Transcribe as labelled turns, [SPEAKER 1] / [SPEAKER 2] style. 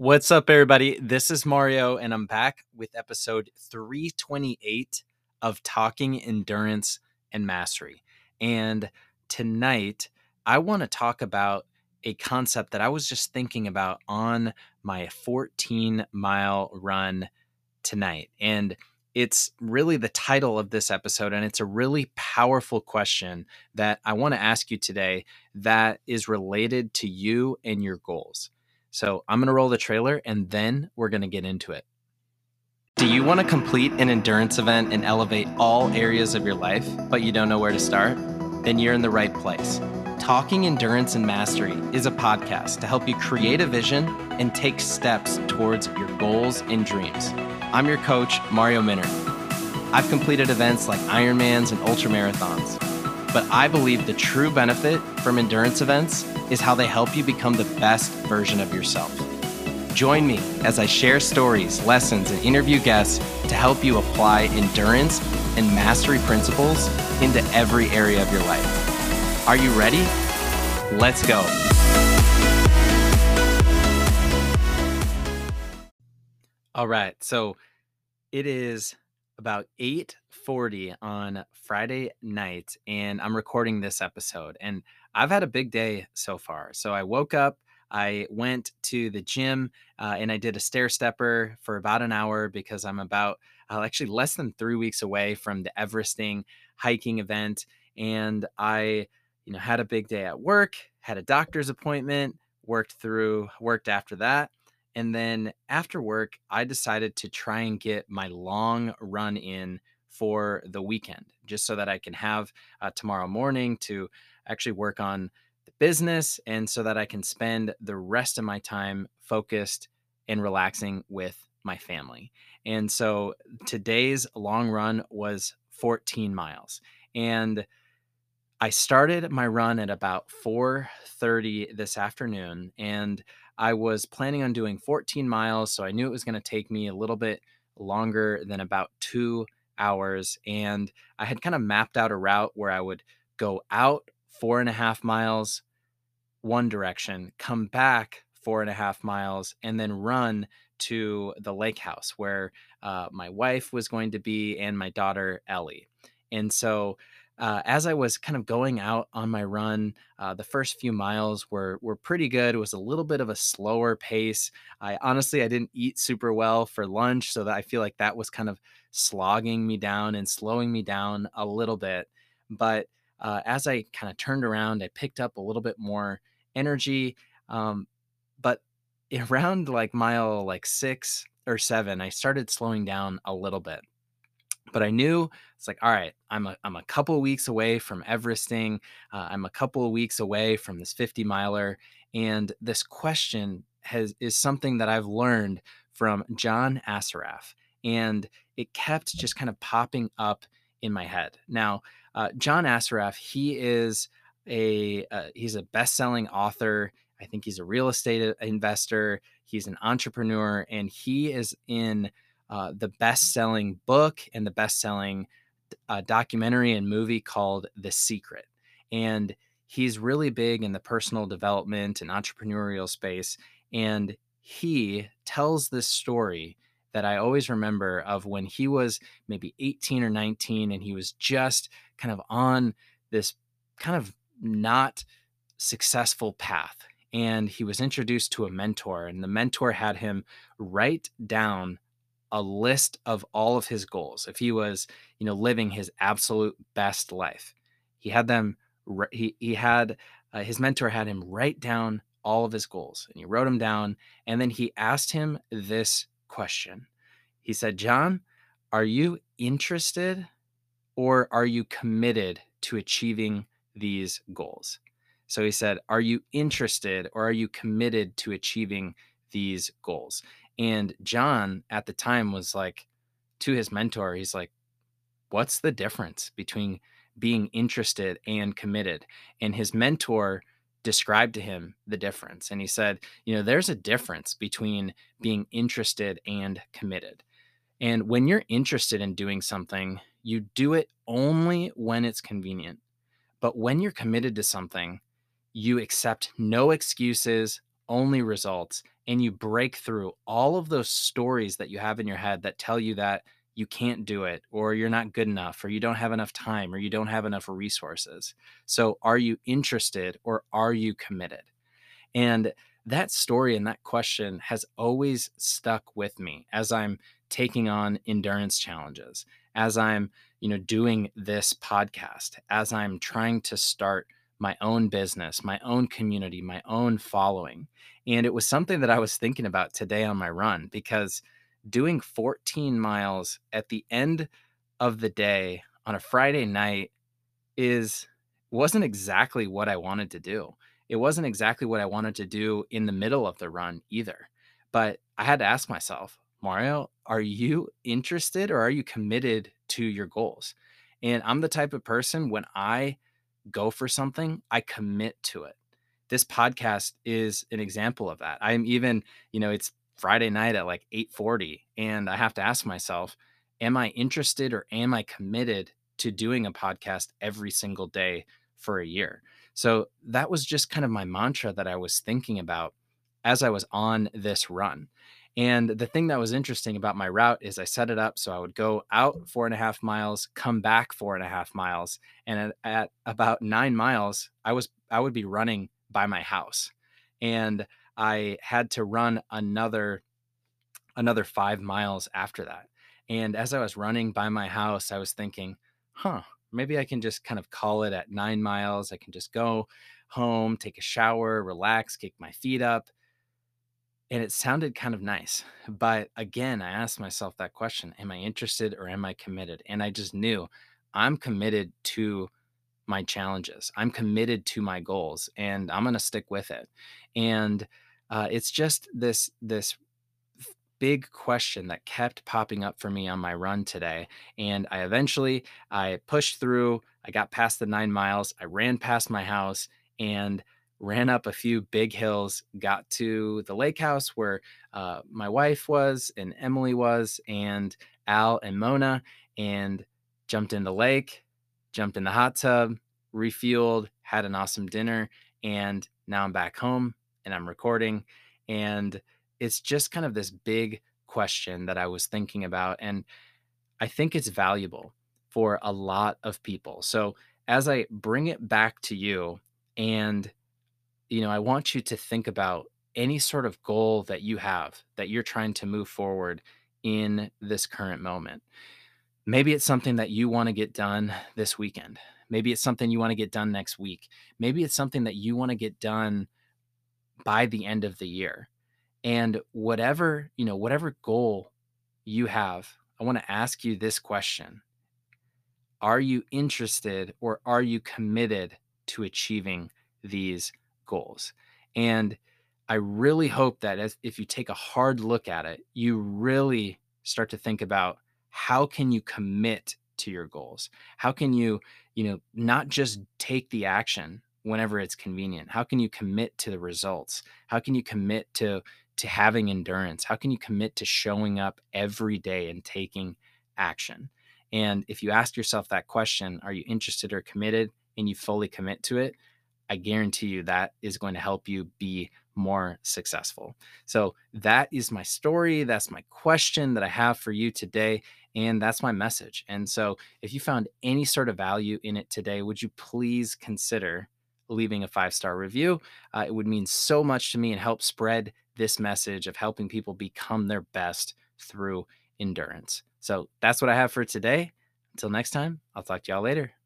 [SPEAKER 1] What's up, everybody? This is Mario, and I'm back with episode 328 of Talking Endurance and Mastery. And tonight, I want to talk about a concept that I was just thinking about on my 14 mile run tonight. And it's really the title of this episode, and it's a really powerful question that I want to ask you today that is related to you and your goals. So I'm going to roll the trailer and then we're going to get into it. Do you want to complete an endurance event and elevate all areas of your life, but you don't know where to start? Then you're in the right place. Talking Endurance and Mastery is a podcast to help you create a vision and take steps towards your goals and dreams. I'm your coach, Mario Minner. I've completed events like Ironmans and ultramarathons, but I believe the true benefit from endurance events is how they help you become the best version of yourself. Join me as I share stories, lessons, and interview guests to help you apply endurance and mastery principles into every area of your life. Are you ready? Let's go. All right. So it is about 8:40 on Friday night and I'm recording this episode and I've had a big day so far. So I woke up, I went to the gym, uh, and I did a stair stepper for about an hour because I'm about uh, actually less than three weeks away from the Everesting hiking event, and I, you know, had a big day at work, had a doctor's appointment, worked through, worked after that. And then after work, I decided to try and get my long run in for the weekend, just so that I can have uh, tomorrow morning to actually work on the business and so that I can spend the rest of my time focused and relaxing with my family. And so today's long run was 14 miles. And I started my run at about 4:30 this afternoon and I was planning on doing 14 miles, so I knew it was going to take me a little bit longer than about 2 hours and I had kind of mapped out a route where I would go out four and a half miles one direction, come back four and a half miles, and then run to the lake house where uh, my wife was going to be and my daughter Ellie. And so, uh, as I was kind of going out on my run, uh, the first few miles were were pretty good. It was a little bit of a slower pace. I honestly I didn't eat super well for lunch, so that I feel like that was kind of slogging me down and slowing me down a little bit. But uh, as I kind of turned around, I picked up a little bit more energy. Um, but around like mile like six or seven, I started slowing down a little bit. But I knew it's like, all right, I'm a, I'm a couple weeks away from Everesting. Uh, I'm a couple weeks away from this 50 miler. And this question has is something that I've learned from John Assaraf. And it kept just kind of popping up in my head. Now, uh, John Assaraf, he is a uh, he's a best-selling author. I think he's a real estate uh, investor. He's an entrepreneur, and he is in uh, the best-selling book and the best-selling uh, documentary and movie called The Secret. And he's really big in the personal development and entrepreneurial space. And he tells this story that I always remember of when he was maybe 18 or 19 and he was just kind of on this kind of not successful path. And he was introduced to a mentor, and the mentor had him write down a list of all of his goals. If he was, you know, living his absolute best life, he had them. He he had uh, his mentor had him write down all of his goals, and he wrote them down. And then he asked him this question. He said, John, are you interested or are you committed to achieving these goals? So he said, Are you interested or are you committed to achieving these goals? And John at the time was like, to his mentor, he's like, What's the difference between being interested and committed? And his mentor described to him the difference. And he said, you know, there's a difference between being interested and committed. And when you're interested in doing something, you do it only when it's convenient. But when you're committed to something, you accept no excuses, only results, and you break through all of those stories that you have in your head that tell you that you can't do it or you're not good enough or you don't have enough time or you don't have enough resources. So, are you interested or are you committed? And that story and that question has always stuck with me as I'm taking on endurance challenges, as I'm, you know, doing this podcast, as I'm trying to start my own business, my own community, my own following. And it was something that I was thinking about today on my run because doing 14 miles at the end of the day on a Friday night is wasn't exactly what I wanted to do. It wasn't exactly what I wanted to do in the middle of the run either. But I had to ask myself, Mario, are you interested or are you committed to your goals? And I'm the type of person when I go for something, I commit to it. This podcast is an example of that. I'm even, you know, it's Friday night at like 8:40 and I have to ask myself, am I interested or am I committed to doing a podcast every single day for a year? So that was just kind of my mantra that I was thinking about as I was on this run. And the thing that was interesting about my route is I set it up so I would go out four and a half miles, come back four and a half miles, and at, at about nine miles, I was I would be running by my house, and I had to run another another five miles after that. And as I was running by my house, I was thinking, huh, maybe I can just kind of call it at nine miles. I can just go home, take a shower, relax, kick my feet up and it sounded kind of nice. But again, I asked myself that question Am I interested or am I committed? And I just knew I'm committed to my challenges. I'm committed to my goals and I'm going to stick with it. And uh, it's just this, this big question that kept popping up for me on my run today and i eventually i pushed through i got past the nine miles i ran past my house and ran up a few big hills, got to the lake house where uh, my wife was and Emily was, and Al and Mona, and jumped in the lake, jumped in the hot tub, refueled, had an awesome dinner, and now I'm back home and I'm recording. And it's just kind of this big question that I was thinking about. And I think it's valuable for a lot of people. So as I bring it back to you and you know, I want you to think about any sort of goal that you have that you're trying to move forward in this current moment. Maybe it's something that you want to get done this weekend. Maybe it's something you want to get done next week. Maybe it's something that you want to get done by the end of the year. And whatever, you know, whatever goal you have, I want to ask you this question. Are you interested or are you committed to achieving these goals. And I really hope that as, if you take a hard look at it, you really start to think about how can you commit to your goals? How can you, you know, not just take the action whenever it's convenient? How can you commit to the results? How can you commit to to having endurance? How can you commit to showing up every day and taking action? And if you ask yourself that question, are you interested or committed and you fully commit to it, I guarantee you that is going to help you be more successful. So, that is my story. That's my question that I have for you today. And that's my message. And so, if you found any sort of value in it today, would you please consider leaving a five star review? Uh, it would mean so much to me and help spread this message of helping people become their best through endurance. So, that's what I have for today. Until next time, I'll talk to y'all later.